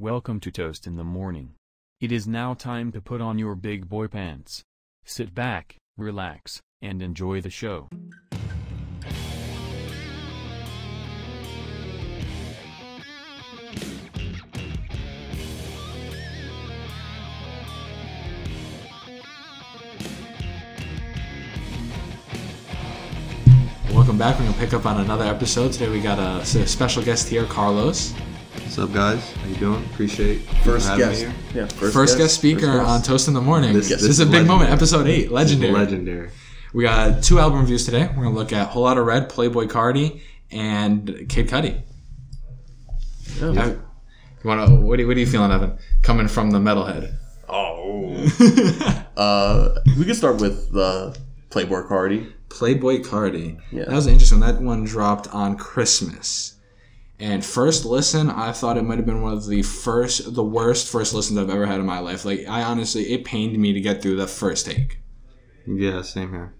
Welcome to Toast in the Morning. It is now time to put on your big boy pants. Sit back, relax, and enjoy the show. Welcome back. We're gonna pick up on another episode. Today we got a special guest here, Carlos, What's up, guys? How you doing? Appreciate First guest. me here. Yeah, first, guest speaker First guest. on Toast in the Morning. This- This, this is a is big moment. Episode eight, legendary. Legendary. We got two album reviews today. We're gonna look at Whole Lotta Red, Playboi Carti, and Kid Cudi. Yeah. Uh, You wanna? What are, what are you feeling, Evan? Coming from the metalhead. Oh. uh, we can start with the Playboi Carti. Playboi Carti. Yeah. That was interesting. That one dropped on Christmas. And first listen, I thought it might have been one of the first, the worst first listens I've ever had in my life. Like, I honestly, it pained me to get through the first take. Yeah, same here.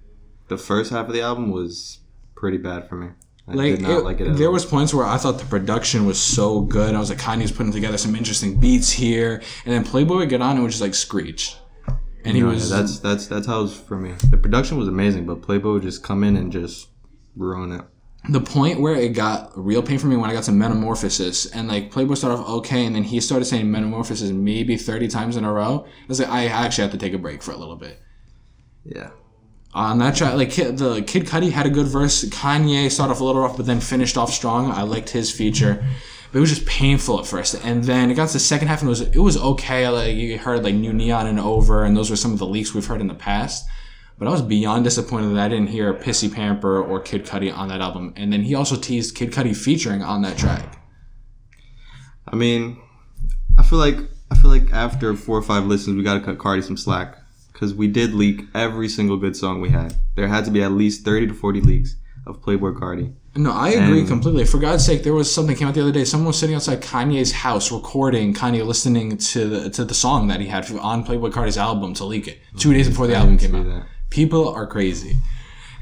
The first half of the album was pretty bad for me. I Like, did not it- like it at there all. was points where I thought the production was so good. I was like, Kanye's putting together some interesting beats here, and then Playboi would get on and would just like screech, and he No, was yeah, that's that's that's how it was for me. The production was amazing, but Playboi would just come in and just ruin it. The point where it got real pain for me when I got to Metamorphosis and like Playboi started off okay and then he started saying Metamorphosis maybe 30 times in a row. I was like, I actually have to take a break for a little bit. Yeah. On that track, like the Kid Cudi had a good verse. Kanye started off a little rough, but then finished off strong. I liked his feature, but it was just painful at first. And then it got to the second half, and it was it was okay. Like you heard like New Neon and Over, and those were some of the leaks we've heard in the past. But I was beyond disappointed that I didn't hear Pissy Pamper or Kid Cudi on that album. And then he also teased Kid Cudi featuring on that track. I mean, I feel like I feel like after four or five listens, we got to cut Carti some slack because we did leak every single good song we had. There had to be at least thirty to forty leaks of Playboi Carti. No, I agree And- completely. For God's sake, there was something came out the other day. Someone was sitting outside Kanye's house recording Kanye listening to the to the song that he had on Playboi Carti's album to leak it two days before the album came out. that. People are crazy,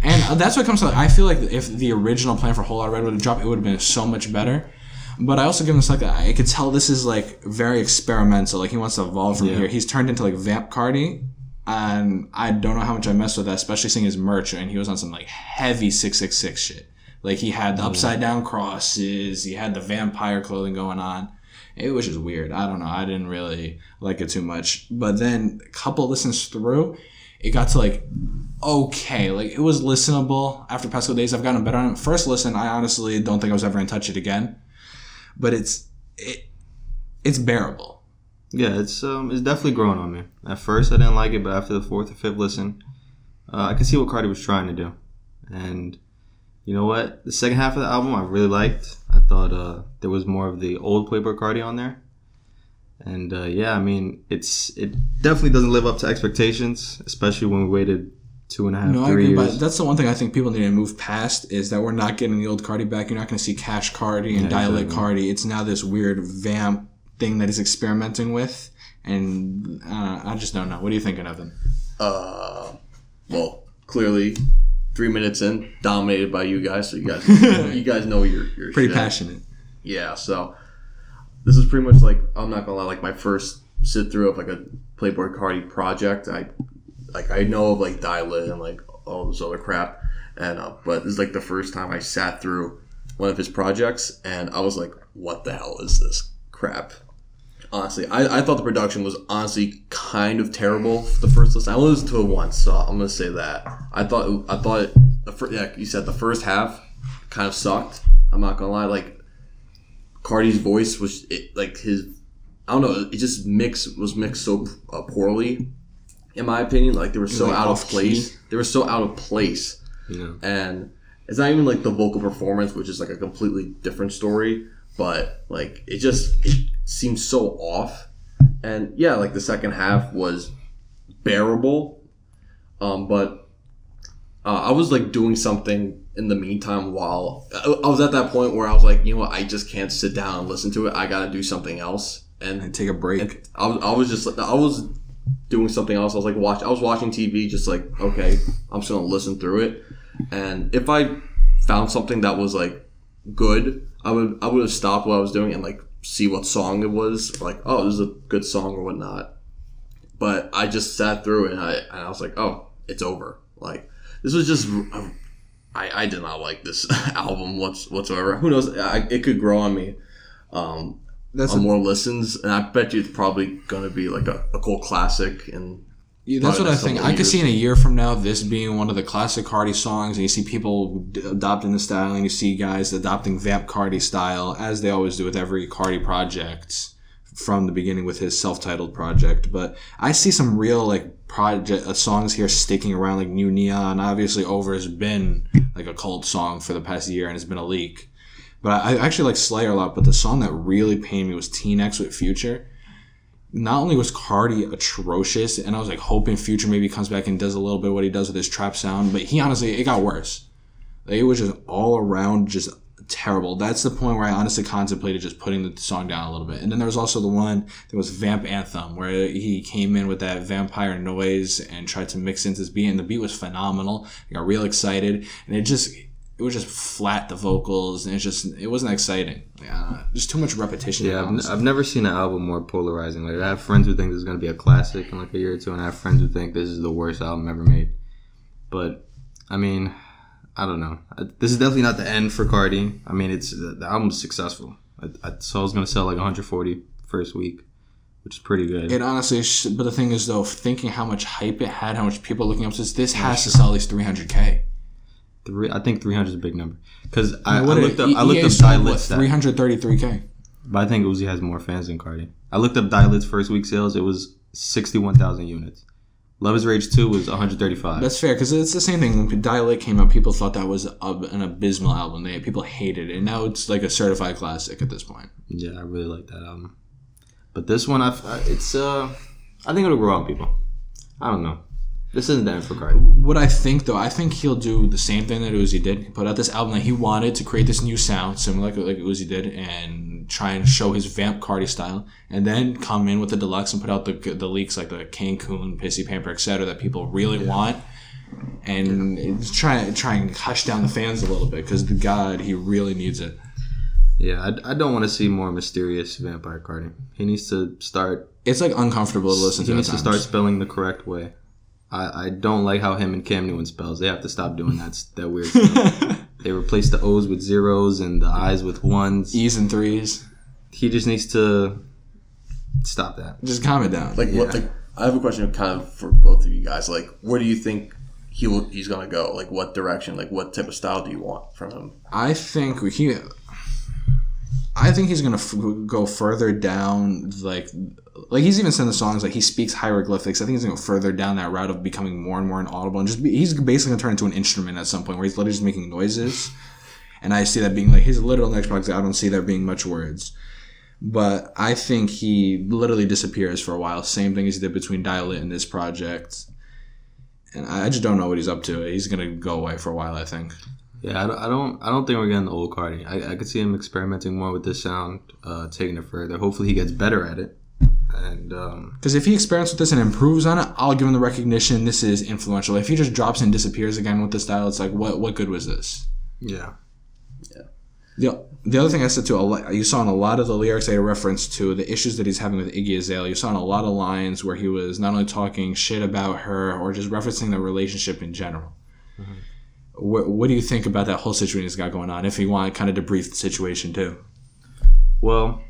and uh, that's what comes to. I feel like if the original plan for Whole Lotta Red would have dropped, it would have been so much better. But I also give him this like I could tell this is like very experimental. Like he wants to evolve from Yeah. here. He's turned into like Vamp Carti. And I don't know how much I messed with that, especially seeing his merch. And he was on some like heavy six six six shit. Like he had the upside down crosses, he had the vampire clothing going on. It was just weird. I don't know. I didn't really like it too much. But then a couple listens through, it got to like okay, like it was listenable. After past couple days, I've gotten better on it. First listen, I honestly don't think I was ever gonna touch it again. But it's it, it's bearable. Yeah, it's um, it's definitely growing on me. At first, I didn't like it, but after the fourth or fifth listen, uh, I could see what Carti was trying to do. And you know what? The second half of the album, I really liked. I thought uh, there was more of the old Playboi Carti on there. And uh, yeah, I mean, it's it definitely doesn't live up to expectations, especially when we waited two and a half, No, I three agree, years. but that's the one thing I think people need to move past is that we're not getting the old Carti back. You're not going to see Cash Carti and Yeah, Die Lit exactly. Carti. It's now this weird vamp thing that he's experimenting with, and uh, I just don't know. What are you thinking, Evan? Uh, well, clearly, three minutes in, dominated by you guys. So you guys, you guys know you're, you're Pretty shit. passionate. Yeah. So this is pretty much like I'm not gonna lie, like my first sit through of like a Playboi Carti project. I like I know of like Die Lit and like all this other crap, and uh, but this is like the first time I sat through one of his projects, and I was like, what the hell is this crap? Honestly, I, I thought the production was honestly kind of terrible the first listen. I only listened to it once, so I'm gonna say that. I thought I thought it, the fir- yeah, you said the first half kind of sucked. I'm not gonna lie, like Carti's voice was it, like his. I don't know. It just mixed was mixed so uh, poorly, in my opinion. Like they were so like out of place. They were so out of place, Yeah. and it's not even like the vocal performance, which is like a completely different story. But like it just it seems so off, and yeah, like the second half was bearable, um, but uh, I was like doing something in the meantime while I, was at that point where I was like, you know what, I just can't sit down and listen to it. I got to do something else, and And take a break. I was, I was just like, I was doing something else. I was like, watch, I was watching TV, just like, okay, I'm just gonna listen through it, and if I found something that was like good, I would, I would have stopped what I was doing and like see what song it was. Like, oh, this is a good song or whatnot. But I just sat through it and I, and I was like, oh, it's over. Like, this was just. Um, I, I did not like this album what's, whatsoever. Who knows? I, it could grow on me. Um, That's on a- more listens, and I bet you it's probably going to be like a, a cool classic. And Yeah, that's what I think. I could see in a year from now this being one of the classic Carti songs, and you see people d- adopting the style, and you see guys adopting Vamp Carti style, as they always do with every Carti project from the beginning with his self-titled project. But I see some real like project uh, songs here sticking around, like New Neon. Obviously, Over has been like a cult song for the past year, and it's been a leak. But I I actually like Slayer a lot. But the song that really pained me was Teen X with Future not only was Carti atrocious, and I was like hoping Future maybe comes back and does a little bit of what he does with his trap sound, but he honestly it got worse. Like, it was just all around just terrible. That's the point where I honestly contemplated just putting the song down a little bit. And then there was also the one that was Vamp Anthem, where he came in with that vampire noise and tried to mix into his beat, and the beat was phenomenal. I got real excited, and it just it was just flat the vocals, and it's just it wasn't exciting. Yeah, just too much repetition. Yeah, I've, honestly. I've never seen an album more polarizing. Like I have friends who think this is gonna be a classic in like a year or two, and I have friends who think this is the worst album ever made. But I mean, I don't know. This is definitely not the end for Carti. I mean, it's the album's successful. I, I saw it's gonna sell like 140 first week, which is pretty good. It honestly, but the thing is though, thinking how much hype it had, how much people looking up to this, this has to sell at least 300k. Three, I think 300 is a big number because I, I looked up. E- I looked up sold, Die what, Lit's stat. 333k. But I think Uzi has more fans than Carti. I looked up Die Lit's first week sales. It was 61,000 units. Luv is Rage 2 was 135. That's fair because it's the same thing. When Die Lit came out, people thought that was an abysmal album. They people hated it, and now it's like a certified classic at this point. yeah, I really like that album. But this one, I've, I, it's uh, I think it'll grow on people. I don't know. This isn't the end for Carti. What I think though, I think he'll do the same thing that Uzi did. He put out this album that he wanted to create this new sound, similar like, like Uzi did, and try and show his vamp Carti style, and then come in with the deluxe and put out the the leaks like the Cancun, Pissy Pamper, etc. that people really want, and try try and hush down the fans a little bit because the God he really needs it. Yeah, I, I don't want to see more mysterious vampire Carti. He needs to start. It's like uncomfortable to listen He to. needs at to start spelling the correct way. I, I don't like how him and Cam Newton spells. They have to stop doing that that weird. They replace the O's with zeros and the I's with ones. E's and threes. He just needs to stop that. Just calm it down. like, Yeah. what? Like, I have a question, kind of for both of you guys. Like, where do you think he will, he's gonna go? Like, what direction? Like, what type of style do you want from him? I think he. I think he's gonna f- go further down, like, like he's even in the songs like he speaks hieroglyphics. I think he's gonna go further down that route of becoming more and more inaudible, and just be, he's basically gonna turn into an instrument at some point where he's literally just making noises. And I see that being like his literal next project. I don't see there being much words, but I think he literally disappears for a while. Same thing as he did between Die Lit and this project. And I just don't know what he's up to. He's gonna go away for a while. I think. Yeah, I don't, I don't, I don't think we're getting the old Carti. I, I could see him experimenting more with this sound, uh, taking it further. Hopefully, he gets better at it. And um, Because if he experiments with this and improves on it, I'll give him the recognition this is influential. If he just drops and disappears again with the style, it's like, what what good was this? yeah, yeah. The, the other thing I said too, you saw in a lot of the lyrics they reference to the issues that he's having with Iggy Azalea. You saw in a lot of lines where he was not only talking shit about her or just referencing the relationship in general. What, what do you think about that whole situation he's got going on? If you want kind of debrief the situation too. Well,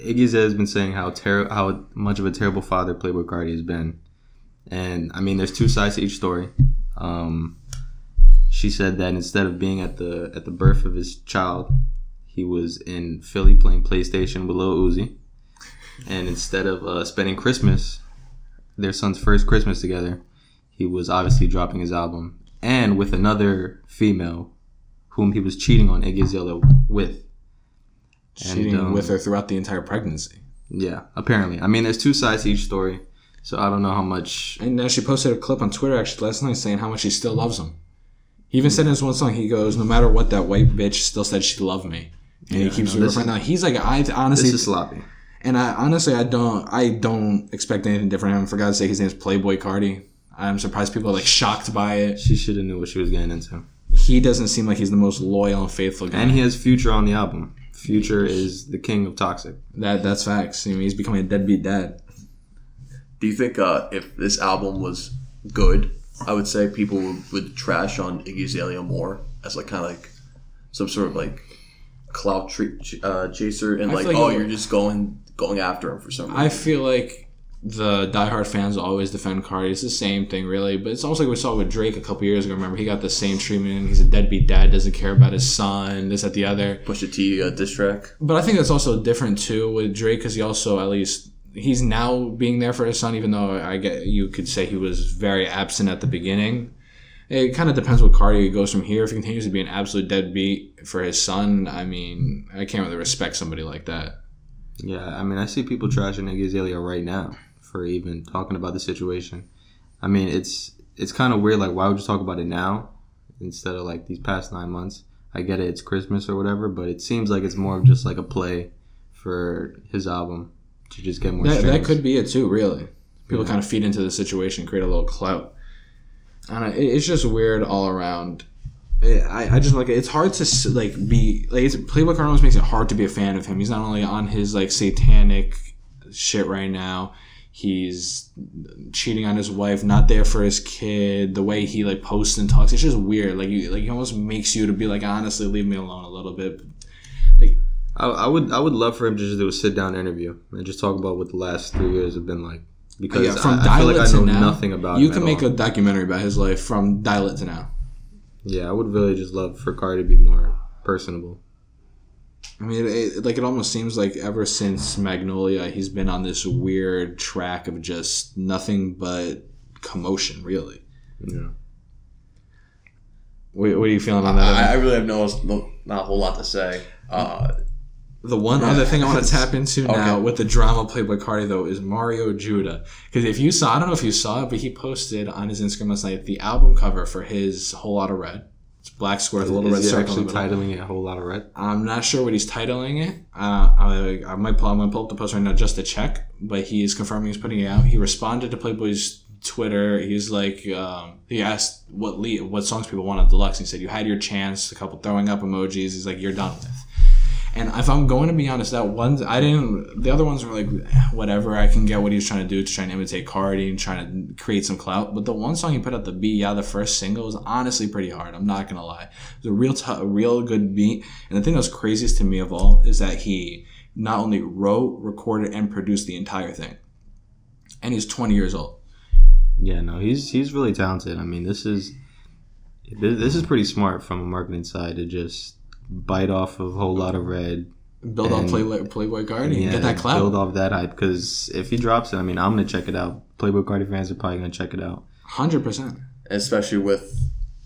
Iggy has been saying how ter- how much of a terrible father Playboi Carti has been, and I mean, there's two sides to each story. Um, she said that instead of being at the at the birth of his child, he was in Philly playing PlayStation with Lil Uzi, and instead of uh, spending Christmas, their son's first Christmas together, he was obviously dropping his album and with another female, whom he was cheating on Iggy Azalea with. And, Cheating um, with her throughout the entire pregnancy. Yeah, apparently. I mean, there's two sides to each story, so I don't know how much. And uh, she posted a clip on Twitter actually last night saying how much she still loves him. He even said in his one song, he goes, "No matter what, that white bitch still said she loved me." And Yeah, he keeps I know. This referring. Now he's like, I honestly, This is sloppy. and I honestly, I don't, I don't expect anything different from him. For God's sake, his is Playboi Carti. I'm surprised people are like shocked by it. She should have knew what she was getting into. He doesn't seem like he's the most loyal and faithful guy. And he has Future on the album. Future is the king of toxic. That that's facts. I mean, he's becoming a deadbeat dad. Do you think uh, if this album was good, I would say people would, would trash on Iggy Azalea more as like kind of like some sort of like clout tre- uh, chaser and like, like oh you're just going going after him for some reason. I feel like the diehard fans always defend Carti. It's the same thing, really. But it's almost like we saw with Drake a couple years ago. Remember, he got the same treatment. He's a deadbeat dad, doesn't care about his son, this, at the other. Pusha T uh, diss track. But I think that's also different too with Drake because he also at least he's now being there for his son, even though I get you could say he was very absent at the beginning. It kind of depends what Carti goes from here. If he continues to be an absolute deadbeat for his son, I mean, I can't really respect somebody like that. Yeah, I mean, I see people trashing Iggy Azalea right now for even talking about the situation. I mean, it's it's kind of weird. Like, why would you talk about it now instead of like these past nine months? I get it, it's Christmas or whatever, but it seems like it's more of just like a play for his album to just get more. That, that could be it too, really. People Yeah. kind of feed into the situation, create a little clout. And it- it's just weird all around. Eh, I, I just like it's hard to like be like it's, Playboi Carti almost makes it hard to be a fan of him. He's not only on his like satanic shit right now. He's cheating on his wife, not there for his kid. The way he like posts and talks, it's just weird. Like you, like he almost makes you to be like, honestly, leave me alone a little bit. I, I would I would love for him to just do a sit down interview and just talk about what the last three years have been like because Yeah, from I, I feel like It I know now, nothing about. You him can make all. a documentary about his life from Die Lit to now. yeah. I would really just love for Carti to be more personable. I mean, it, it, like it almost seems like ever since Magnolia, he's been on this weird track of just nothing but commotion. Really, Yeah. what, what are you feeling on that? I, I really have no, no not a whole lot to say. Uh, the one other thing I want to tap into now with the drama Playboi Carti though is Mario Judah. Because if you saw, I don't know if you saw it, but he posted on his Instagram last night the album cover for his Whole Lot of Red. Black square with a little red circle. actually titling it a whole lot of red? I'm not sure what he's titling it. Uh, I, I might pull, I'm gonna pull up the post right now just to check, but he is confirming he's putting it out. He responded to Playboi's Twitter. He's like, um, he asked what le- what songs people want on deluxe. He said, "You had your chance." A couple throwing up emojis. He's like, "You're done with." And if I'm going to be honest, that one I didn't. The other ones were like, whatever. I can get what he was trying to do to try and imitate Carti and trying to create some clout. But the one song he put out, the beat, yeah, the first single was honestly pretty hard. I'm not gonna lie. It was a real, t- a real good beat. And the thing that was craziest to me of all is that he not only wrote, recorded, and produced the entire thing. And he's 20 years old. Yeah, no, he's he's really talented. I mean, this is this is pretty smart from a marketing side to just bite off of a whole lot of red. Build off Playboi, Playboi Carti and Yeah, get that clout. Build off that hype because if he drops it, I mean, I'm gonna check it out. Playboi Carti fans are probably gonna check it out. 100%. especially with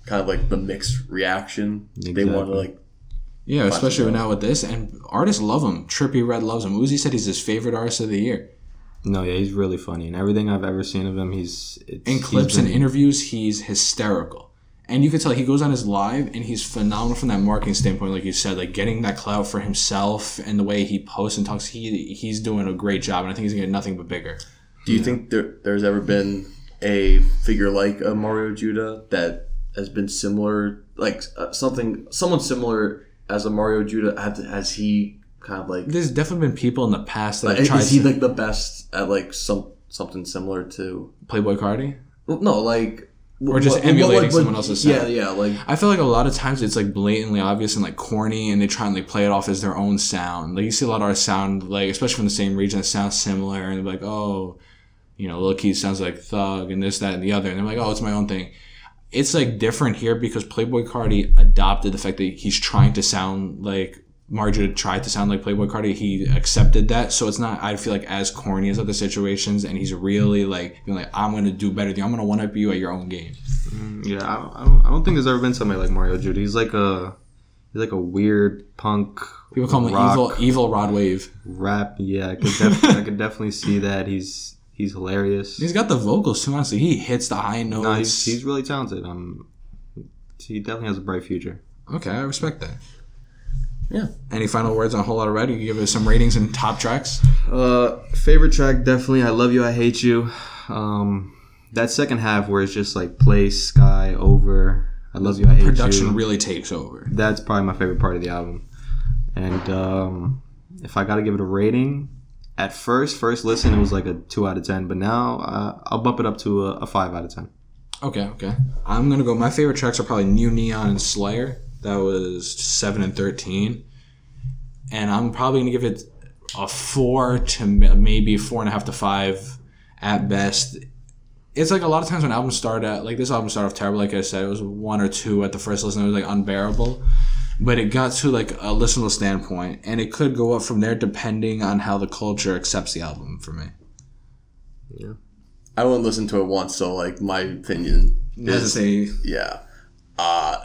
kind of like the mixed reaction. They want to like Yeah, especially Flexible. now with this. And artists love him. Trippie Redd loves him. Uzi said he's his favorite artist of the year. No, yeah, he's really funny, and everything I've ever seen of him, he's it's, in he's clips been- and interviews, he's hysterical. And you can tell he goes on his live and he's phenomenal from that marketing standpoint, like you said, like getting that clout for himself and the way he posts and talks. He he's doing a great job, and I think he's gonna get nothing but bigger. Do you think there, there's ever been a figure like a Mario Judah that has been similar, like uh, something, someone similar as a Mario Judah? Has, has he kind of like, There's definitely been people in the past that like have tried is he to like the best at like some something similar to? Playboi Carti. No, like Or just emulating someone else's sound. yeah, yeah. like I feel like a lot of times it's like blatantly obvious and like corny, and they try and like play it off as their own sound. Like you see a lot of artists sound like, especially from the same region, that sounds similar, and they're like, oh, you know, Lil Keed sounds like Thug, and this, that, and the other, and they're like, oh, it's my own thing. It's like different here because Playboi Carti adopted the fact that he's trying to sound like Marja tried to sound like Playboi Carti. He accepted that, so it's not. I feel like as corny as other situations, and he's really like being like, I'm gonna do better. than you. I'm gonna one up you at your own game. Yeah, I don't, I don't, I don't think there's ever been somebody like Mario Judah. He's like a, he's like a weird punk. People call him rock, evil, evil Rod Wave. rap. Yeah, I could, def- I could definitely see that. He's he's hilarious. He's got the vocals too. Honestly, he hits the high notes. no, he's, he's really talented. Um, he definitely has a bright future. okay, I respect that. Yeah. Any final words on a whole lot of red? You can give us some ratings and top tracks. Uh, favorite track definitely. I love you. I hate you. Um, that second half where it's just like place, sky, over. I love you. I hate Production you. really takes over. That's probably my favorite part of the album. And um, if I got to give it a rating, at first, first listen, it was like a two out of ten. But now uh, I'll bump it up to a, a five out of ten. Okay, okay. I'm gonna go. My favorite tracks are probably New Neon and Slayer. That was seven and thirteen, and I'm probably gonna give it a four to maybe four and a half to five at best. It's like a lot of times when albums start at like this album started off terrible. Like I said, it was one or two at the first listen. It was like unbearable, but it got to like a listenable standpoint, and it could go up from there depending on how the culture accepts the album. For me, Yeah, I only listened to it once, so like my opinion is yeah. Uh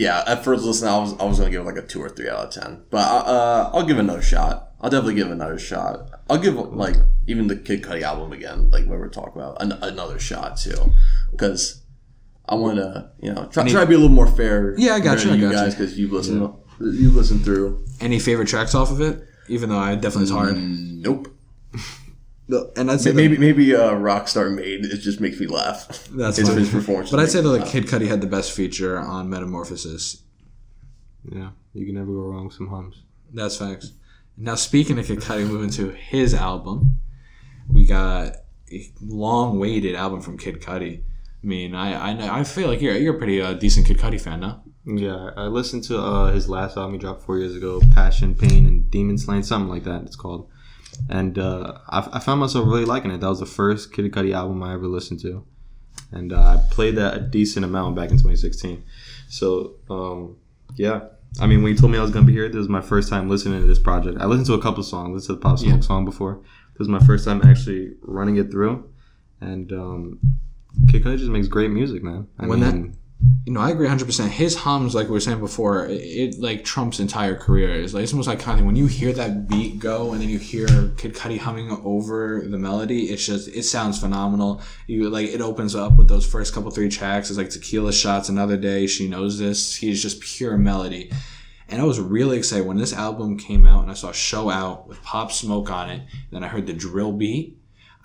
yeah, at first listen, I was I was gonna give it like a two or three out of ten, but uh, I'll give it another shot. I'll definitely give it another shot. I'll give like even the Kid Cudi album again, like we're talking about, an- another shot too, because I want to you know try, try to be a little more fair. Yeah, I got you, I you got you. guys because you listen you listen through. any favorite tracks off of it? Even though I definitely it's hard. Nope. And I'd say Maybe maybe uh, Rockstar Made it just makes me laugh. That's his, fine. his performance. But I'd say that like. Kid Cudi had the best feature on Metamorphosis. Yeah, you can never go wrong with some hums. That's facts. Now speaking of Kid Cudi, moving to his album, we got a long-waited album from Kid Cudi. I mean, I I, I feel like you're you're a pretty uh, decent Kid Cudi fan now. Yeah, I listened to uh, his last album he dropped four years ago, Passion, Pain, and Demon Slain, something like that. It's called, and uh, I, I found myself really liking it. That was the first Kid Cudi album I ever listened to, and uh, I played that a decent amount back in 2016. So um, yeah, I mean, when you told me I was gonna be here, this was my first time listening to this project. I listened to a couple songs, listened to the Pop Smoke Yeah. song before. This was my first time actually running it through, and um, Kid Cudi just makes great music, man. I When that- mean, You know, I agree 100%. His hums, like we were saying before, it, it like Trump's entire career. is like it's almost of when you hear that beat go and then you hear Kid Cudi humming over the melody. It's just it sounds phenomenal. You like it opens up with those first couple three tracks. It's like Tequila Shots, Another Day, She Knows This. He's just pure melody. And I was really excited when this album came out and I saw Show Out with Pop Smoke on it. Then I heard the drill beat.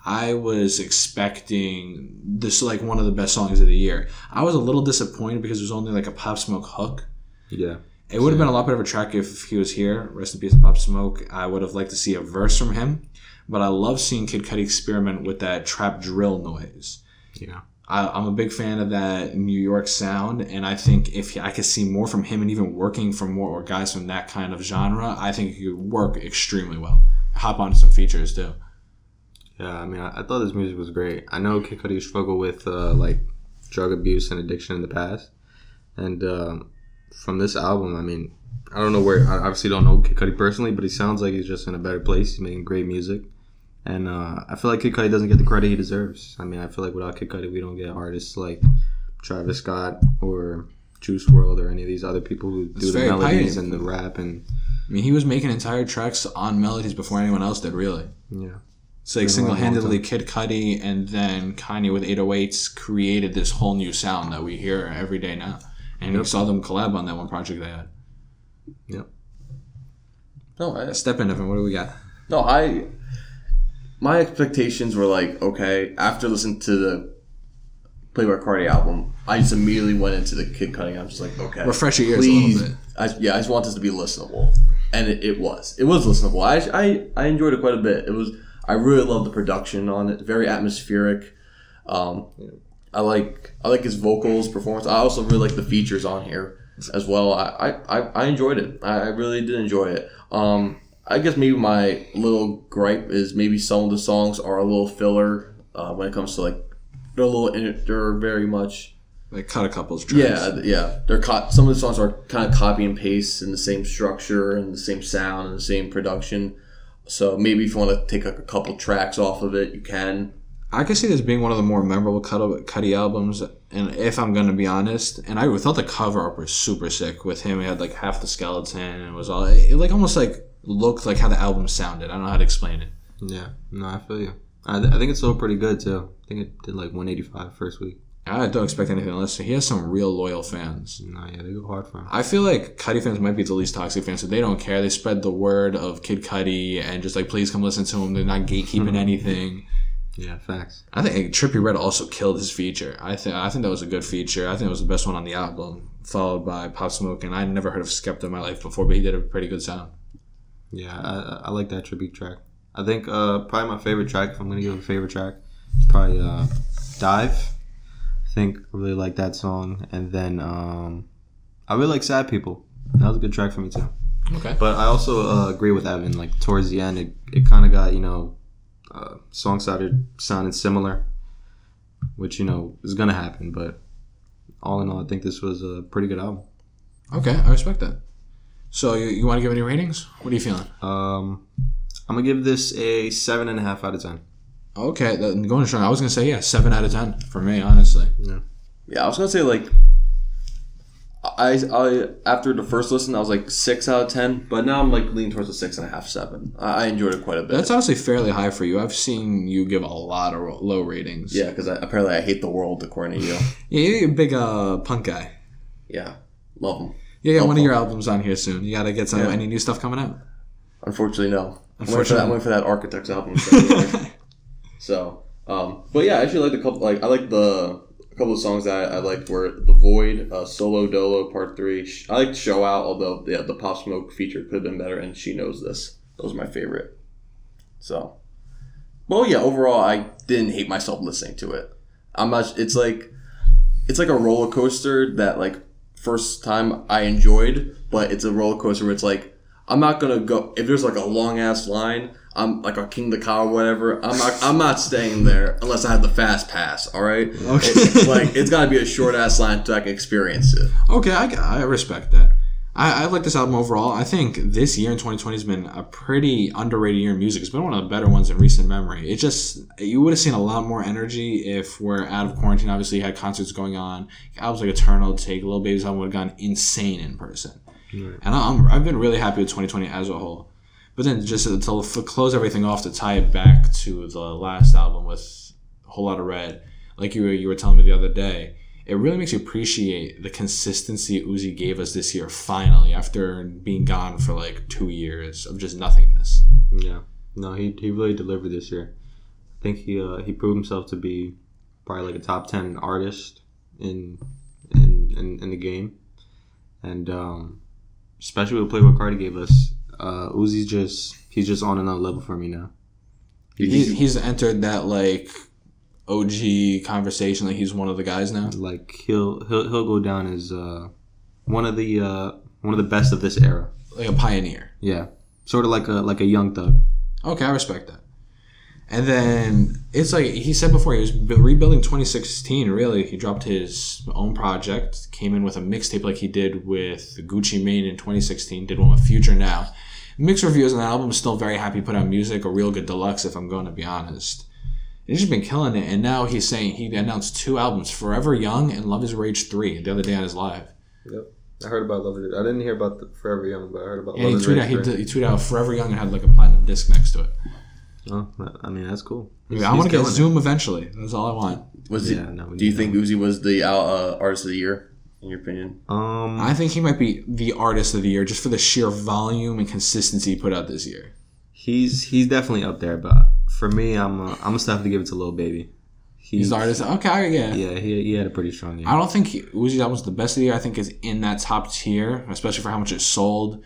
I was expecting this like one of the best songs of the year. I was a little disappointed because it was only like a Pop Smoke hook. yeah. It would have been a lot better of a track if he was here. Rest in peace, Pop Smoke. I would have liked to see a verse from him, but I love seeing Kid Cudi experiment with that trap drill noise. Yeah. I, I'm a big fan of that New York sound, and I think if I could see more from him and even working for more or guys from that kind of genre, I think he could work extremely well. Hop onto some features too. Yeah, I mean, I, I thought this music was great. I know Kid Cudi struggled with uh, like drug abuse and addiction in the past, and um, from this album, I mean, I don't know where. I obviously don't know Kid Cudi personally, but he sounds like he's just in a better place. He's making great music, and uh, I feel like Kid Cudi doesn't get the credit he deserves. I mean, I feel like without Kid Cudi, we don't get artists like Travis Scott or Juice WRLD or any of these other people who do the melodies and the rap and I mean, he was making entire tracks on melodies before anyone else did, really. yeah. It's like Been a long, single long handedly Kid Cudi and then Kanye with 808s created this whole new sound that we hear every day now. And we saw them collab on that one project they had. Yep. No, I, Step in, Evan. What do we got? No, I my expectations were like okay after listening to the Playboi Carti album. I just immediately went into the Kid Cudi. I'm just like okay, Refresh your ears a little bit. I, yeah, I just want this to be listenable, and it, it was. It was listenable. I, I I enjoyed it quite a bit. It was. I really love the production on it. Very atmospheric. Um, I like I like his vocals performance. I also really like the features on here as well. I I, I- enjoyed it. I, really did enjoy it. Um, I guess maybe my little gripe is maybe some of the songs are a little filler uh, when it comes to like they're a little in they're very much Like cut a couple of tracks. yeah yeah they're caught some of the songs are kind of copy and paste in the same structure and the same sound and the same production. So maybe if you want to take like a couple tracks off of it, you can. I could see this being one of the more memorable Cudi Cudi albums. And if I'm going to be honest, and I thought the cover art was super sick with him. He had like half the skeleton and it was all, it like almost like looked like how the album sounded. I don't know how to explain it. Yeah, no, I feel you. I, I think it's sold pretty good too. I think it did like 185 first week. I don't expect anything less. He has some real loyal fans. No, yeah, they go hard for him. I feel like Cudi fans might be the least toxic fans, so they don't care. They spread the word of Kid Cudi and just like, please come listen to him. They're not gatekeeping anything. Yeah, facts. I think Trippie Redd also killed his feature. I think I think that was a good feature. I think it was the best one on the album, followed by Pop Smoke. And I'd never heard of Skepta in my life before, but he did a pretty good sound. Yeah, I, I like that tribute track. I think uh, probably my favorite track, if I'm going to give a favorite track, is probably uh, Dive. I think I really like that song. And then um, I really like Sad People. That was a good track for me too. Okay. But I also uh, agree with Evan. Like towards the end, it, it kind of got you know, uh, songs started sounding similar, which you know is gonna happen. But all in all, I think this was a pretty good album. Okay, I respect that. So you, you want to give any ratings? What are you feeling? Um, I'm gonna give this a seven and a half out of ten. Okay, then going strong. I was gonna say yeah, seven out of ten for me, honestly. Yeah, Yeah, I was gonna say like I, I after the first listen I was like six out of ten, but now I'm like leaning towards a six and a half, seven. I, I enjoyed it quite a bit. That's honestly fairly high for you. I've seen you give a lot of low ratings. yeah, because apparently I hate the world according to you. yeah, you're a big uh, punk guy. yeah, love them. Yeah, yeah. Oh, one of your punk. albums on here soon. You gotta get some Yeah. any new stuff coming out. Unfortunately, no. I'm waiting for that, Unfortunately. I'm waiting for that Architects album. so, um, but yeah, I actually like a couple. Like I like the couple of songs that I, I liked were "The Void," uh, "Solo Dolo" Part Three. I liked "Show Out," although yeah, the Pop Smoke feature could have been better, and "She Knows This." Those are my favorite. So, well, yeah. Overall, I didn't hate myself listening to it. I'm not. It's like it's like a roller coaster that like first time I enjoyed, but it's a roller coaster where it's like I'm not gonna go if there's like a long ass line. I'm like a Kingda Ka or whatever. I'm not. I'm not staying there unless I have the fast pass. All right. Okay. It's like it's got to be a short ass line so I can experience it. Okay, I, I respect that. I, I like this album overall. I think this year in 2020 has been a pretty underrated year in music. It's been one of the better ones in recent memory. It just you would have seen a lot more energy if we're out of quarantine. Obviously, you had concerts going on. Albums like Eternal Atake, Lil Baby's album would have gone insane in person. And I'm, I've been really happy with 2020 as a whole. But then just to, to close everything off to tie it back to the last album with a whole lot of red, like you were, you were telling me the other day, it really makes you appreciate the consistency Uzi gave us this year. Finally, after being gone for like two years of just nothingness. Yeah. No, he, he really delivered this year. I think he uh, he proved himself to be probably like a top ten artist in in in, in the game, and um, especially with Playboi Carti gave us, uh, Uzi's just he's just on another level for me now. He, he's entered that like OG conversation. Like he's one of the guys now. Like he'll he'll he'll go down as uh, one of the uh, one of the best of this era. Like a pioneer. Yeah, sort of like a like a young thug. Okay, I respect that. And then it's like he said before, he was rebuilding 2016. Really, he dropped his own project, came in with a mixtape like he did with Gucci Mane in 2016. Did one with Future now. Mixed reviews on the album. Still very happy. Put out music, a real good deluxe. If I'm going to be honest, he's just been killing it. And now he's saying he announced two albums: Forever Young and Luv Is Rage Three. The other day on his live. Yep. I heard about Love It. I didn't hear about the Forever Young, but I heard about Yeah, he tweeted out, he, he tweeted out Forever Young and had like a platinum disc next to it. Oh, I mean that's cool. I, He's- I want to he's get killing it. Zoom eventually. That's all I want. Was Yeah, it? no, do you need think Uzi was the uh, artist of the year in your opinion? Um, I think he might be the artist of the year just for the sheer volume and consistency he put out this year. he's he's definitely up there, but for me, I'm uh, I'm gonna have to give it to Lil Baby. He, He's the artist. Okay, yeah. Yeah, he, he had a pretty strong year. I don't think he, Uzi's album's the best of the year. I think is in that top tier, especially for how much it sold.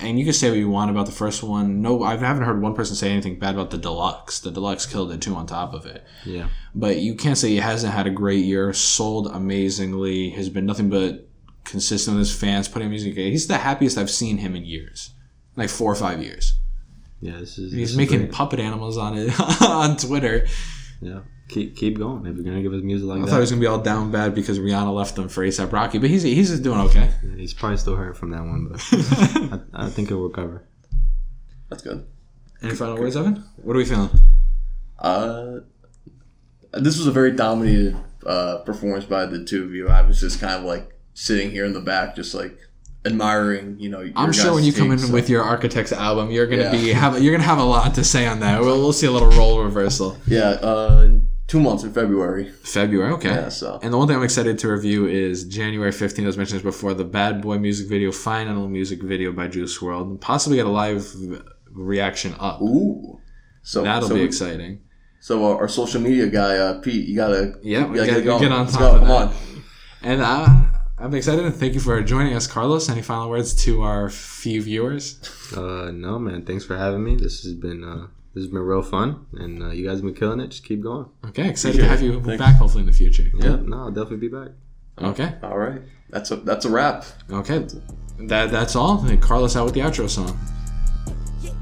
And you can say what you want about the first one. No, I haven't heard one person say anything bad about the deluxe. The deluxe killed it too on top of it. Yeah, But you can't say he hasn't had a great year. Sold amazingly. Has been nothing but consistent with his fans. Putting music. He's the happiest I've seen him in years, like four or five years. yeah. This is He's this making great. puppet animals on it on Twitter. Yeah, keep keep going if you're gonna give us music like I that. I thought he was gonna be all down bad because Rihanna left him for ASAP Rocky, but he's he's just doing okay. He's probably still hurt from that one, but I, I think he'll recover. That's good. Any final words, Evan? What are we feeling? Uh, this was a very dominated uh, performance by the two of you. I was just kind of like sitting here in the back, just like admiring. You know, your I'm sure when you come in takes, with your Architects album, you're gonna Yeah. be have you're gonna have a lot to say on that. We'll, we'll see a little role reversal. yeah, uh, in two months in February. February, okay. Yeah, so And the one thing I'm excited to review is January 15th, as mentioned before, the Bad Boy music video, final music video by Juice WRLD. and Possibly get a live reaction up. ooh, so That'll so be we- exciting. So uh, our social media guy, uh, Pete, you gotta Yeah, we you gotta get- we going. get on Let's top go. of Come that. on. And uh, I'm excited and thank you for joining us, Carlos. Any final words to our few viewers? Uh, no, man. Thanks for having me. This has been uh, this has been real fun, and uh, you guys have been killing it. Just keep going. Okay, excited to have you Thanks. back hopefully in the future. Yeah, no, I'll definitely be back. Okay. All right. That's a that's a wrap. Okay. That that's all. Carlos out with the outro song. Yeah,